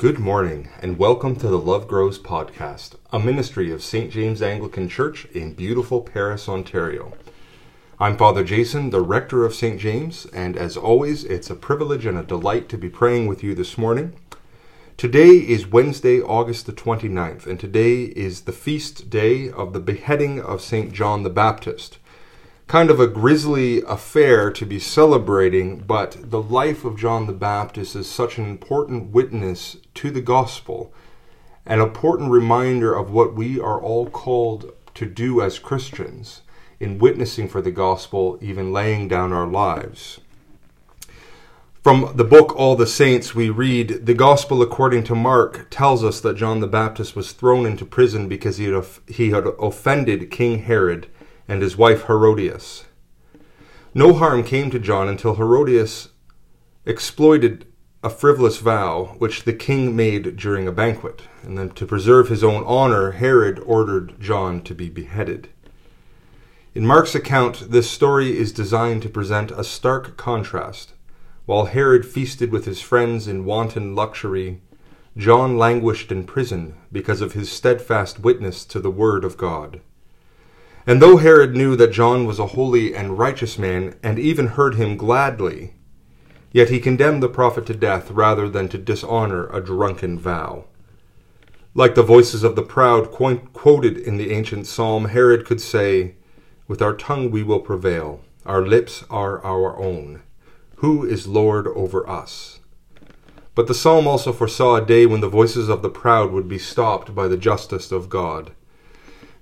Good morning, and welcome to the Love Grows podcast, a ministry of St. James Anglican Church in beautiful Paris, Ontario. I'm Father Jason, the rector of St. James, and as always, it's a privilege and a delight to be praying with you this morning. Today is Wednesday, August the 29th, and today is the feast day of the beheading of St. John the Baptist kind of a grisly affair to be celebrating, but the life of John the Baptist is such an important witness to the gospel, an important reminder of what we are all called to do as Christians in witnessing for the gospel, even laying down our lives. From the book All the Saints, we read The Gospel according to Mark tells us that John the Baptist was thrown into prison because he had, he had offended King Herod and his wife Herodias. No harm came to John until Herodias exploited a frivolous vow which the king made during a banquet, and then to preserve his own honor, Herod ordered John to be beheaded. In Mark's account, this story is designed to present a stark contrast. While Herod feasted with his friends in wanton luxury, John languished in prison because of his steadfast witness to the Word of God. And though Herod knew that John was a holy and righteous man, and even heard him gladly, yet he condemned the prophet to death rather than to dishonor a drunken vow. Like the voices of the proud quoted in the ancient psalm, Herod could say, With our tongue we will prevail, our lips are our own. Who is Lord over us? But the psalm also foresaw a day when the voices of the proud would be stopped by the justice of God.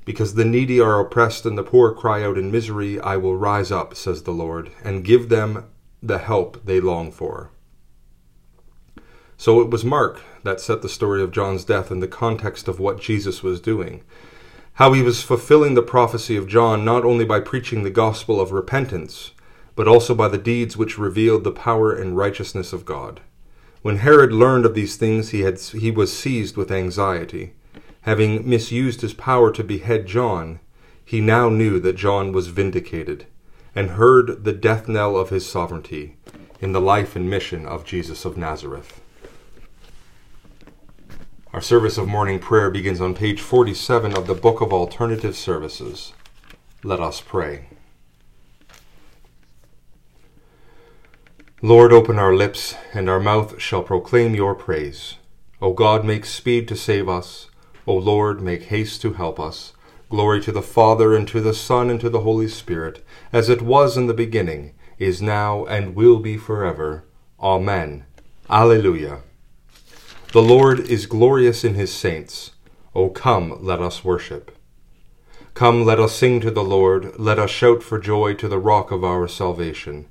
Because the needy are oppressed and the poor cry out in misery, I will rise up, says the Lord, and give them the help they long for. So it was Mark that set the story of John's death in the context of what Jesus was doing. How he was fulfilling the prophecy of John not only by preaching the gospel of repentance, but also by the deeds which revealed the power and righteousness of God. When Herod learned of these things, he, had, he was seized with anxiety. Having misused his power to behead John, he now knew that John was vindicated, and heard the death knell of his sovereignty in the life and mission of Jesus of Nazareth. Our service of morning prayer begins on page 47 of the Book of Alternative Services. Let us pray. Lord, open our lips, and our mouth shall proclaim your praise. O God, make speed to save us. O Lord, make haste to help us. Glory to the Father, and to the Son, and to the Holy Spirit, as it was in the beginning, is now, and will be forever. Amen. Alleluia. The Lord is glorious in his saints. O come, let us worship. Come, let us sing to the Lord. Let us shout for joy to the rock of our salvation.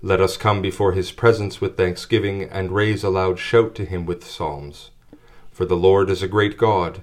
Let us come before his presence with thanksgiving, and raise a loud shout to him with psalms. For the Lord is a great God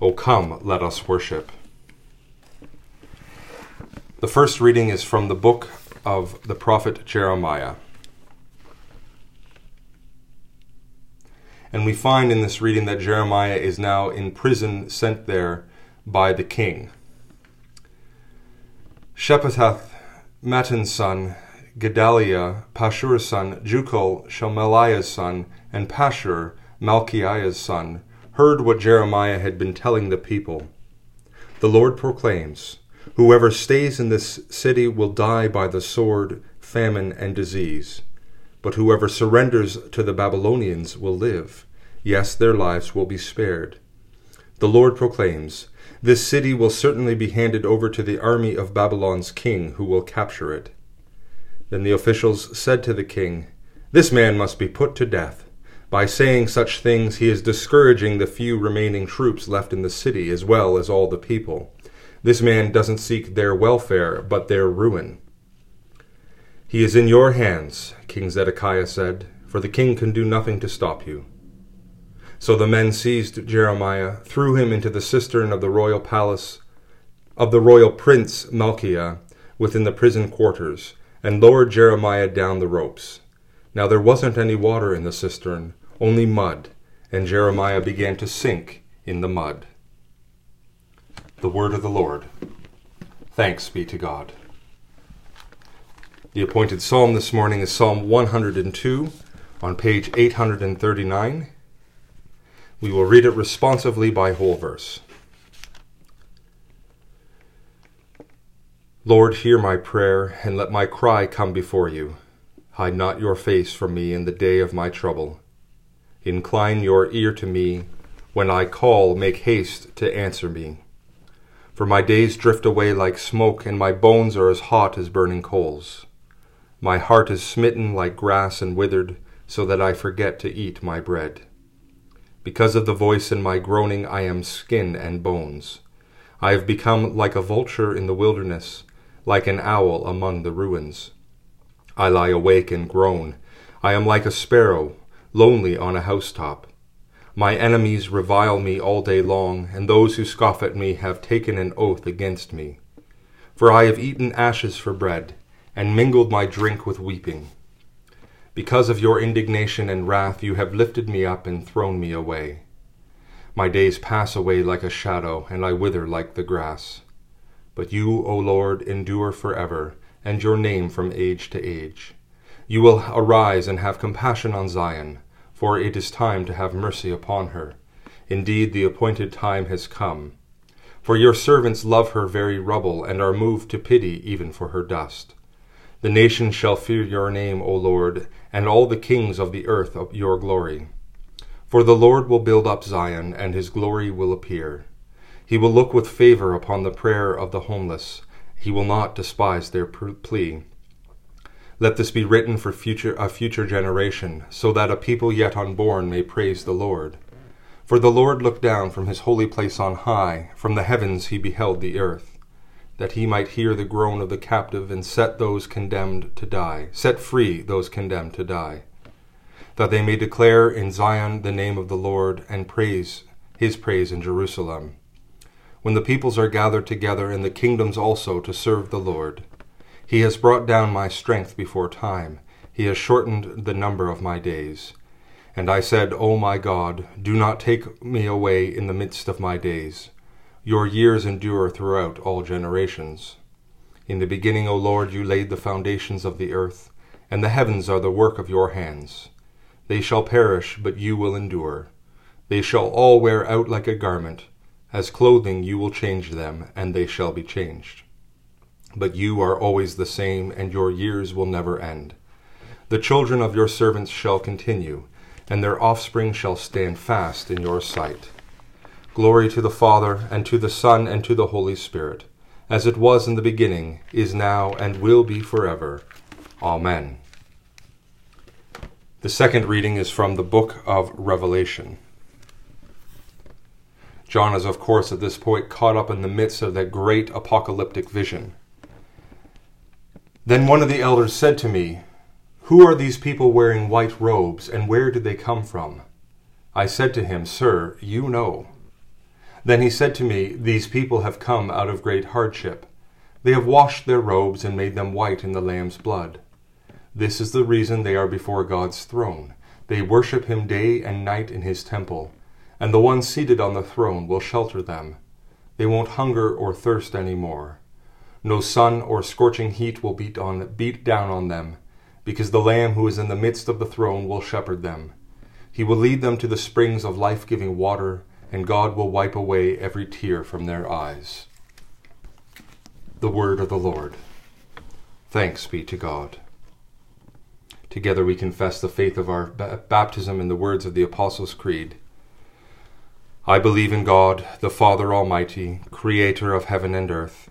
O come, let us worship. The first reading is from the book of the prophet Jeremiah. And we find in this reading that Jeremiah is now in prison, sent there by the king. Shephatiah, Mattan's son, Gedaliah, Pashur's son, Jucal, Shelemiah's son, and Pashur, Malchiah's son, heard what Jeremiah had been telling the people. The Lord proclaims, Whoever stays in this city will die by the sword, famine, and disease. But whoever surrenders to the Babylonians will live. Yes, their lives will be spared. The Lord proclaims, This city will certainly be handed over to the army of Babylon's king, who will capture it. Then the officials said to the king, This man must be put to death. By saying such things, he is discouraging the few remaining troops left in the city as well as all the people. This man doesn't seek their welfare, but their ruin. He is in your hands, King Zedekiah said, for the king can do nothing to stop you. So the men seized Jeremiah, threw him into the cistern of the royal palace of the royal prince Malchiah within the prison quarters, and lowered Jeremiah down the ropes. Now there wasn't any water in the cistern, only mud, and Jeremiah began to sink in the mud. The word of the Lord. Thanks be to God. The appointed psalm this morning is Psalm 102 on page 839. We will read it responsively by whole verse. Lord, hear my prayer, and let my cry come before you. Hide not your face from me in the day of my trouble. Incline your ear to me. When I call, make haste to answer me. For my days drift away like smoke, and my bones are as hot as burning coals. My heart is smitten like grass and withered, so that I forget to eat my bread. Because of the voice in my groaning, I am skin and bones. I have become like a vulture in the wilderness, like an owl among the ruins. I lie awake and groan. I am like a sparrow, lonely on a housetop. My enemies revile me all day long, and those who scoff at me have taken an oath against me. For I have eaten ashes for bread, and mingled my drink with weeping. Because of your indignation and wrath, you have lifted me up and thrown me away. My days pass away like a shadow, and I wither like the grass. But you, O Lord, endure forever and your name from age to age. You will arise and have compassion on Zion, for it is time to have mercy upon her. Indeed, the appointed time has come. For your servants love her very rubble, and are moved to pity even for her dust. The nations shall fear your name, O Lord, and all the kings of the earth of your glory. For the Lord will build up Zion, and his glory will appear. He will look with favor upon the prayer of the homeless he will not despise their plea. Let this be written for future, a future generation, so that a people yet unborn may praise the Lord. For the Lord looked down from his holy place on high, from the heavens he beheld the earth, that he might hear the groan of the captive and set those condemned to die, set free those condemned to die, that they may declare in Zion the name of the Lord and praise his praise in Jerusalem when the peoples are gathered together and the kingdoms also to serve the Lord. He has brought down my strength before time. He has shortened the number of my days. And I said, O my God, do not take me away in the midst of my days. Your years endure throughout all generations. In the beginning, O Lord, you laid the foundations of the earth, and the heavens are the work of your hands. They shall perish, but you will endure. They shall all wear out like a garment as clothing you will change them, and they shall be changed. But you are always the same, and your years will never end. The children of your servants shall continue, and their offspring shall stand fast in your sight. Glory to the Father, and to the Son, and to the Holy Spirit, as it was in the beginning, is now, and will be forever. Amen. The second reading is from the book of Revelation. John is, of course, at this point caught up in the midst of that great apocalyptic vision. Then one of the elders said to me, Who are these people wearing white robes, and where did they come from? I said to him, Sir, you know. Then he said to me, These people have come out of great hardship. They have washed their robes and made them white in the Lamb's blood. This is the reason they are before God's throne. They worship him day and night in his temple and the one seated on the throne will shelter them. They won't hunger or thirst any more. No sun or scorching heat will beat, on, beat down on them, because the Lamb who is in the midst of the throne will shepherd them. He will lead them to the springs of life giving water, and God will wipe away every tear from their eyes. The Word of the Lord. Thanks be to God. Together we confess the faith of our baptism in the words of the Apostles' Creed. I believe in God, the Father Almighty, creator of heaven and earth.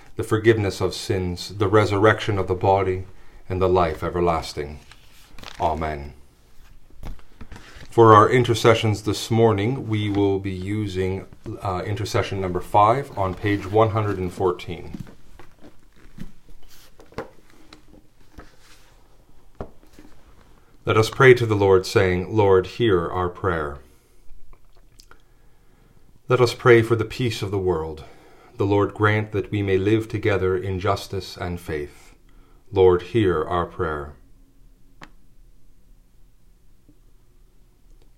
the forgiveness of sins, the resurrection of the body, and the life everlasting. Amen. For our intercessions this morning, we will be using uh, intercession number five on page 114. Let us pray to the Lord, saying, Lord, hear our prayer. Let us pray for the peace of the world. The Lord grant that we may live together in justice and faith. Lord, hear our prayer.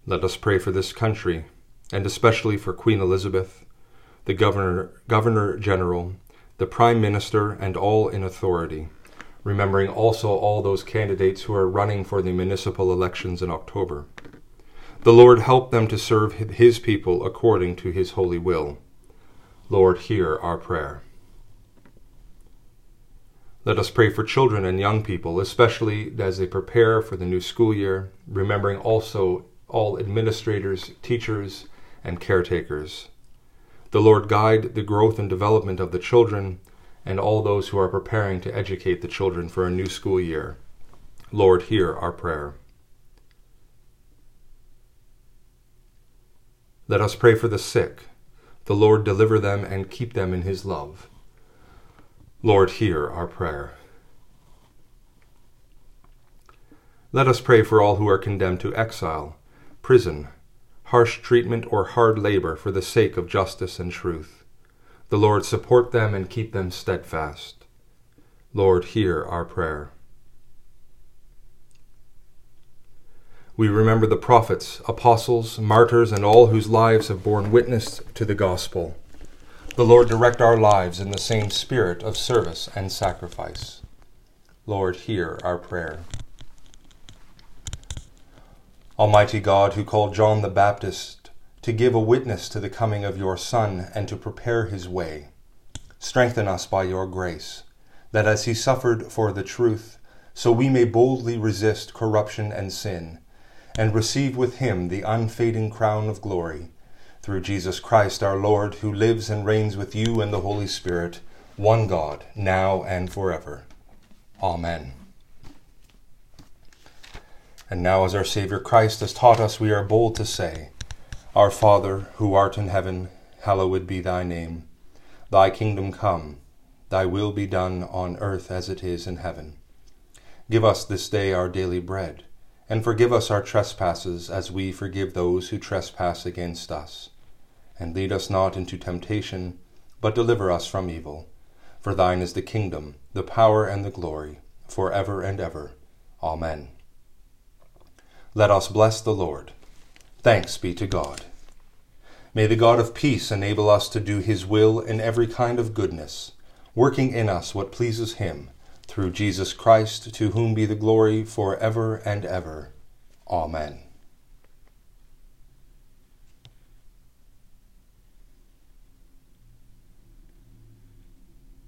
Let us pray for this country, and especially for Queen Elizabeth, the Governor, Governor General, the Prime Minister, and all in authority, remembering also all those candidates who are running for the municipal elections in October. The Lord help them to serve His people according to His holy will. Lord, hear our prayer. Let us pray for children and young people, especially as they prepare for the new school year, remembering also all administrators, teachers, and caretakers. The Lord guide the growth and development of the children and all those who are preparing to educate the children for a new school year. Lord, hear our prayer. Let us pray for the sick. The Lord deliver them and keep them in his love. Lord, hear our prayer. Let us pray for all who are condemned to exile prison, harsh treatment, or hard labor for the sake of justice and truth. The Lord support them and keep them steadfast. Lord, hear our prayer. We remember the prophets, apostles, martyrs, and all whose lives have borne witness to the gospel. The Lord direct our lives in the same spirit of service and sacrifice. Lord, hear our prayer. Almighty God, who called John the Baptist to give a witness to the coming of your Son and to prepare his way, strengthen us by your grace, that as he suffered for the truth, so we may boldly resist corruption and sin, and receive with him the unfading crown of glory. Through Jesus Christ our Lord, who lives and reigns with you and the Holy Spirit, one God, now and forever. Amen. And now, as our Saviour Christ has taught us, we are bold to say, Our Father, who art in heaven, hallowed be thy name. Thy kingdom come, thy will be done on earth as it is in heaven. Give us this day our daily bread, and forgive us our trespasses as we forgive those who trespass against us. And lead us not into temptation, but deliver us from evil. For thine is the kingdom, the power, and the glory, for ever and ever. Amen. Let us bless the Lord. Thanks be to God. May the God of peace enable us to do his will in every kind of goodness, working in us what pleases him, through Jesus Christ, to whom be the glory for ever and ever. Amen.